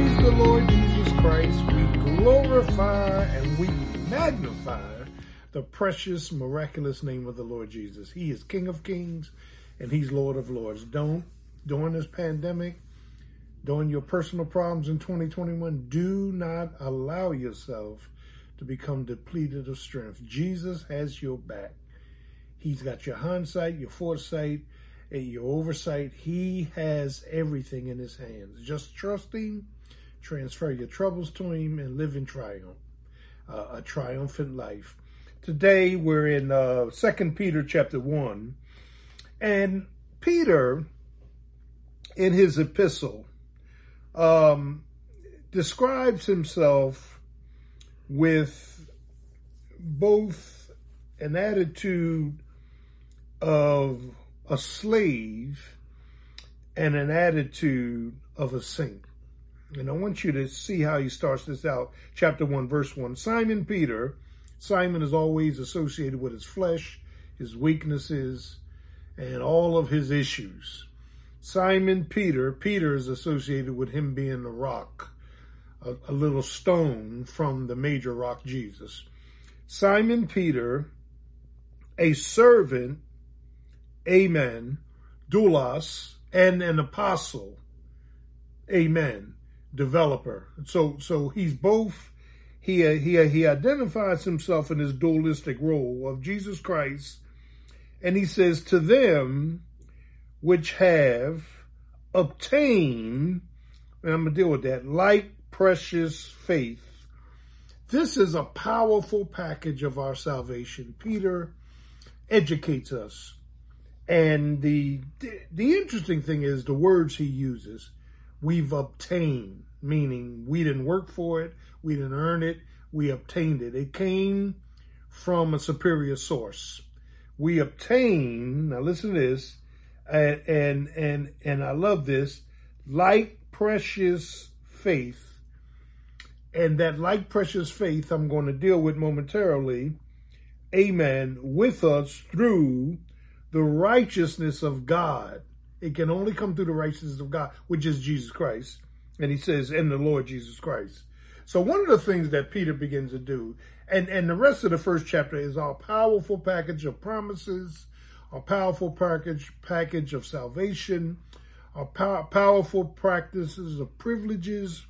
praise the Lord Jesus Christ. We glorify and we magnify the precious, miraculous name of the Lord Jesus. He is King of Kings and He's Lord of Lords. Don't, during this pandemic, during your personal problems in 2021, do not allow yourself to become depleted of strength. Jesus has your back. He's got your hindsight, your foresight, and your oversight. He has everything in his hands. Just trust him, transfer your troubles to him, and live in triumph, uh, a triumphant life. Today we're in uh, 2 Peter chapter 1, and Peter, in his epistle, um, describes himself with both an attitude of a slave and an attitude of a saint. And I want you to see how he starts this out. Chapter 1, verse 1. Simon Peter, Simon is always associated with his flesh, his weaknesses, and all of his issues. Simon Peter, Peter is associated with him being the rock, a, a little stone from the major rock Jesus. Simon Peter, a servant amen, doulos, and an apostle, amen, developer. So, so he's both, he, he, he identifies himself in his dualistic role of Jesus Christ, and he says, to them which have obtained, and I'm to deal with that, like precious faith. This is a powerful package of our salvation. Peter educates us and the the interesting thing is the words he uses. We've obtained, meaning we didn't work for it, we didn't earn it, we obtained it. It came from a superior source. We obtain, now listen to this, and and and, and I love this, like precious faith. And that like precious faith I'm going to deal with momentarily, amen, with us through the righteousness of God. It can only come through the righteousness of God, which is Jesus Christ. And he says, in the Lord Jesus Christ. So one of the things that Peter begins to do, and, and the rest of the first chapter is our powerful package of promises, our powerful package, package of salvation, our pow- powerful practices of privileges.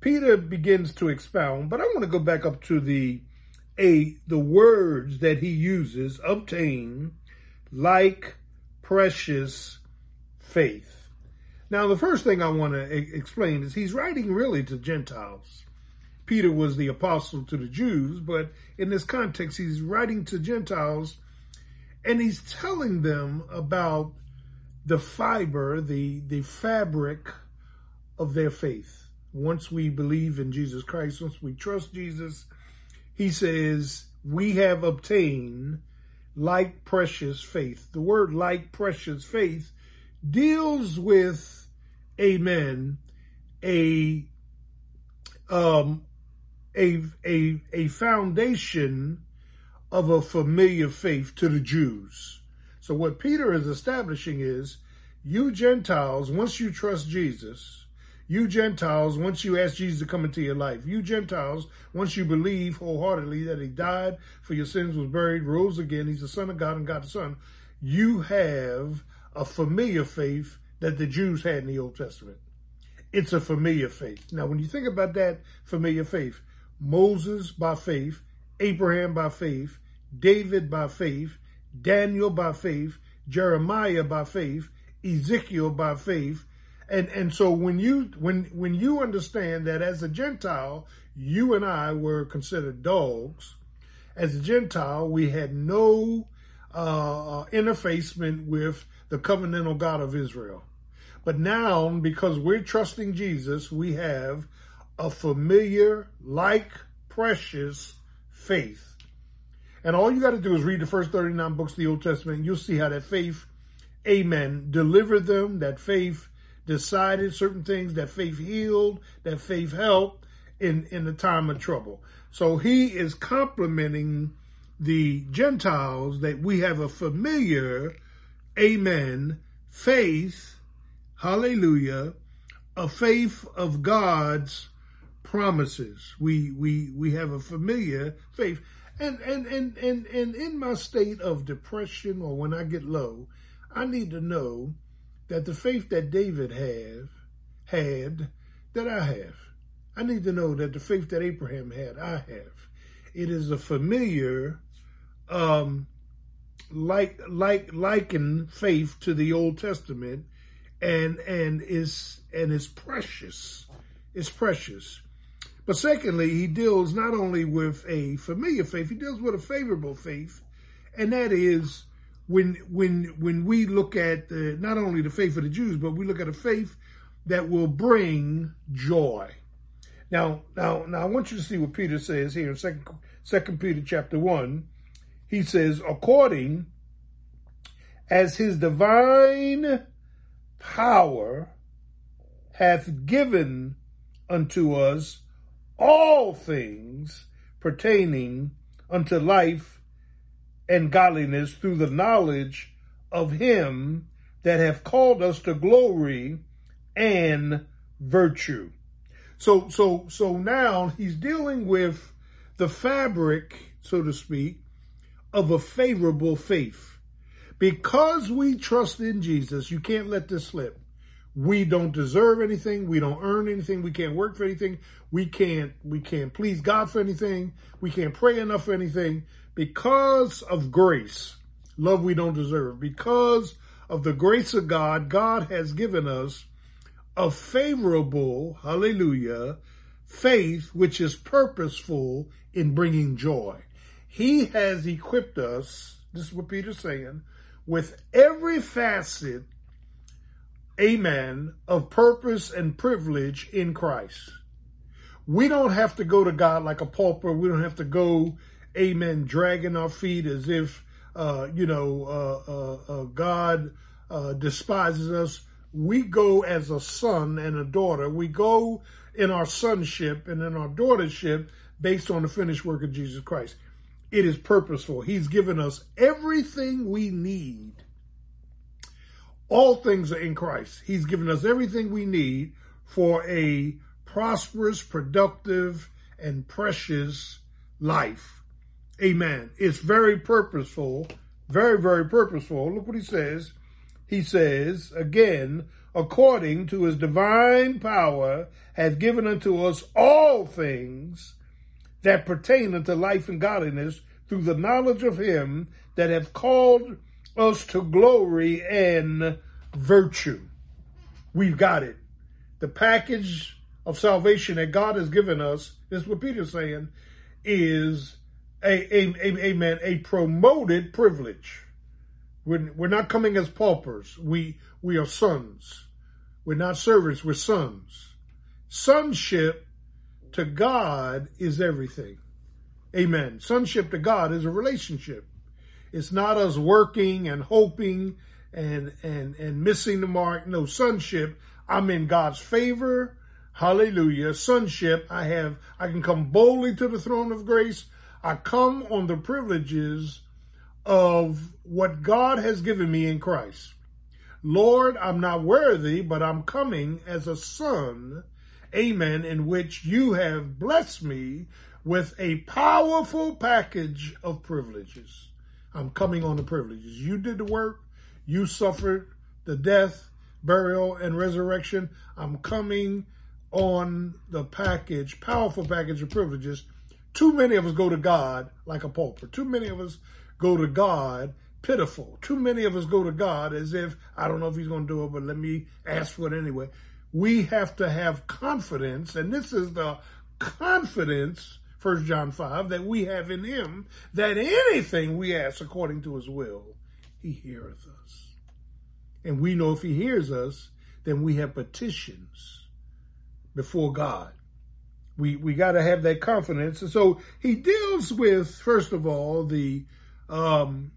Peter begins to expound, but I want to go back up to the a the words that he uses, obtain, like precious faith. Now, the first thing I want to explain is he's writing really to Gentiles. Peter was the apostle to the Jews, but in this context, he's writing to Gentiles and he's telling them about the fiber, the, the fabric of their faith. Once we believe in Jesus Christ, once we trust Jesus, he says, we have obtained like precious faith. The word like precious faith deals with, amen, a, um, a, a, a foundation of a familiar faith to the Jews. So what Peter is establishing is you Gentiles, once you trust Jesus, you Gentiles, once you ask Jesus to come into your life, you Gentiles, once you believe wholeheartedly that he died for your sins, was buried, rose again, he's the son of God and God the son, you have a familiar faith that the Jews had in the Old Testament. It's a familiar faith. Now, when you think about that familiar faith, Moses by faith, Abraham by faith, David by faith, Daniel by faith, Jeremiah by faith, Ezekiel by faith, and and so when you when when you understand that as a Gentile, you and I were considered dogs. As a Gentile, we had no uh, interfacement with the covenantal God of Israel. But now, because we're trusting Jesus, we have a familiar, like precious faith. And all you got to do is read the first 39 books of the Old Testament, you'll see how that faith, amen, delivered them, that faith decided certain things that faith healed, that faith helped in, in the time of trouble. So he is complimenting the Gentiles that we have a familiar, amen, faith, hallelujah, a faith of God's promises. We we we have a familiar faith. And and and and and in my state of depression or when I get low, I need to know that the faith that David have had that I have. I need to know that the faith that Abraham had, I have. It is a familiar um like like liken faith to the Old Testament and and is and is precious. It's precious. But secondly, he deals not only with a familiar faith, he deals with a favorable faith, and that is when when when we look at the, not only the faith of the Jews, but we look at a faith that will bring joy. Now, now, now, I want you to see what Peter says here in Second Second Peter chapter one. He says, according as his divine power hath given unto us all things pertaining unto life and godliness through the knowledge of him that have called us to glory and virtue. So, so, so now he's dealing with the fabric, so to speak, of a favorable faith. Because we trust in Jesus, you can't let this slip. We don't deserve anything. We don't earn anything. We can't work for anything. We can't, we can't please God for anything. We can't pray enough for anything because of grace. Love we don't deserve. Because of the grace of God, God has given us a favorable, hallelujah, faith which is purposeful in bringing joy. He has equipped us, this is what Peter's saying, with every facet amen, of purpose and privilege in Christ. We don't have to go to God like a pauper. We don't have to go, amen, dragging our feet as if, uh, you know, uh, uh, uh God uh, despises us. We go as a son and a daughter. We go in our sonship and in our daughtership based on the finished work of Jesus Christ. It is purposeful. He's given us everything we need all things are in Christ. He's given us everything we need for a prosperous, productive, and precious life. Amen. It's very purposeful, very, very purposeful. Look what he says. He says, again, according to his divine power, hath given unto us all things that pertain unto life and godliness through the knowledge of him that have called us to glory and virtue. We've got it. The package of salvation that God has given us, this is what Peter's saying, is a, a, a, amen, a promoted privilege. We're, we're not coming as paupers. We, we are sons. We're not servants. We're sons. Sonship to God is everything. Amen. Sonship to God is a relationship. It's not us working and hoping and and and missing the mark. No sonship. I'm in God's favor. Hallelujah. Sonship. I have I can come boldly to the throne of grace. I come on the privileges of what God has given me in Christ. Lord, I'm not worthy, but I'm coming as a son, amen, in which you have blessed me with a powerful package of privileges. I'm coming on the privileges. You did the work. You suffered the death, burial, and resurrection. I'm coming on the package, powerful package of privileges. Too many of us go to God like a pauper. Too many of us go to God pitiful. Too many of us go to God as if, I don't know if he's going to do it, but let me ask for it anyway. We have to have confidence, and this is the confidence 1 John 5, that we have in him, that anything we ask according to his will, he heareth us. And we know if he hears us, then we have petitions before God. We, we got to have that confidence. And so he deals with, first of all, the um,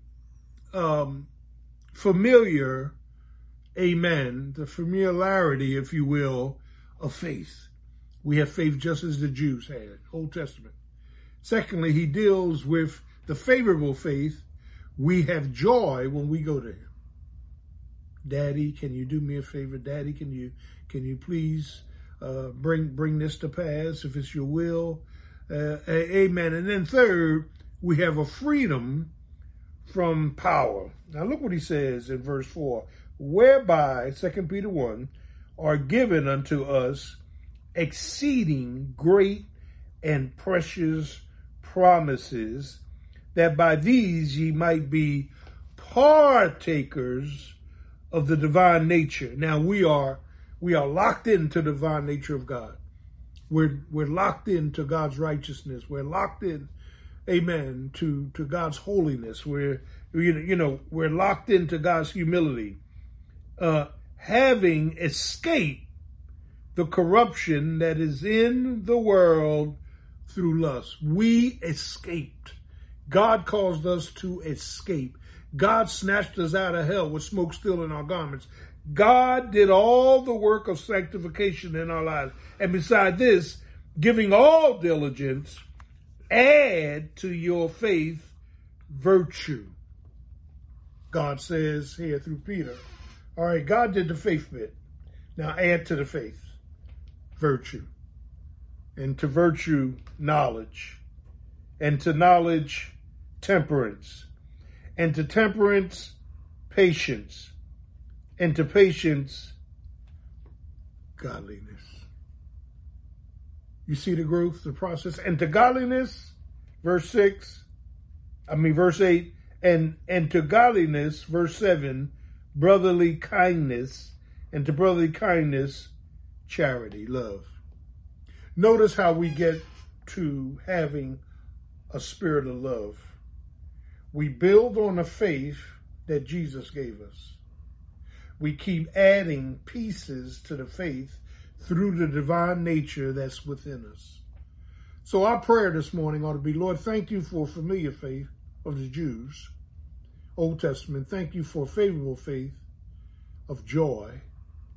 um, familiar, amen, the familiarity, if you will, of faith. We have faith just as the Jews had, Old Testament. Secondly, he deals with the favorable faith. We have joy when we go to him. Daddy, can you do me a favor? Daddy, can you can you please uh, bring bring this to pass if it's your will? Uh, amen. And then third, we have a freedom from power. Now look what he says in verse four, whereby Second Peter one are given unto us exceeding great and precious promises, that by these ye might be partakers of the divine nature. Now we are we are locked into the divine nature of God. We're we're locked into God's righteousness. We're locked in, Amen, to to God's holiness. We're you know we're locked into God's humility, uh, having escaped the corruption that is in the world through lust. We escaped. God caused us to escape. God snatched us out of hell with smoke still in our garments. God did all the work of sanctification in our lives. And beside this, giving all diligence, add to your faith virtue. God says here through Peter. All right, God did the faith bit. Now add to the faith virtue. And to virtue, knowledge. And to knowledge, temperance and to temperance, patience, and to patience, godliness. You see the growth, the process, and to godliness, verse 6, I mean, verse 8, and, and to godliness, verse 7, brotherly kindness, and to brotherly kindness, charity, love. Notice how we get to having a spirit of love we build on the faith that Jesus gave us. We keep adding pieces to the faith through the divine nature that's within us. So our prayer this morning ought to be, Lord, thank you for familiar faith of the Jews, Old Testament. Thank you for favorable faith of joy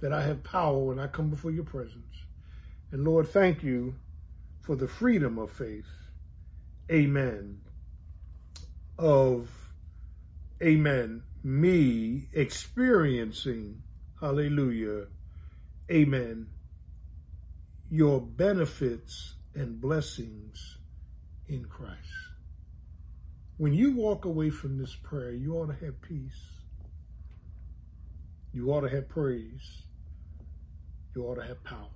that I have power when I come before your presence. And Lord, thank you for the freedom of faith. Amen of, amen, me experiencing, hallelujah, amen, your benefits and blessings in Christ. When you walk away from this prayer, you ought to have peace. You ought to have praise. You ought to have power.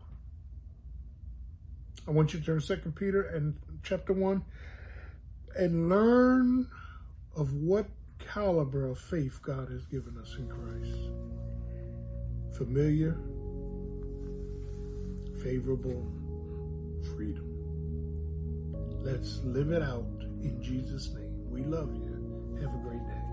I want you to turn Second Peter and chapter 1 and learn of what caliber of faith God has given us in Christ. Familiar, favorable, freedom. Let's live it out in Jesus' name. We love you. Have a great day.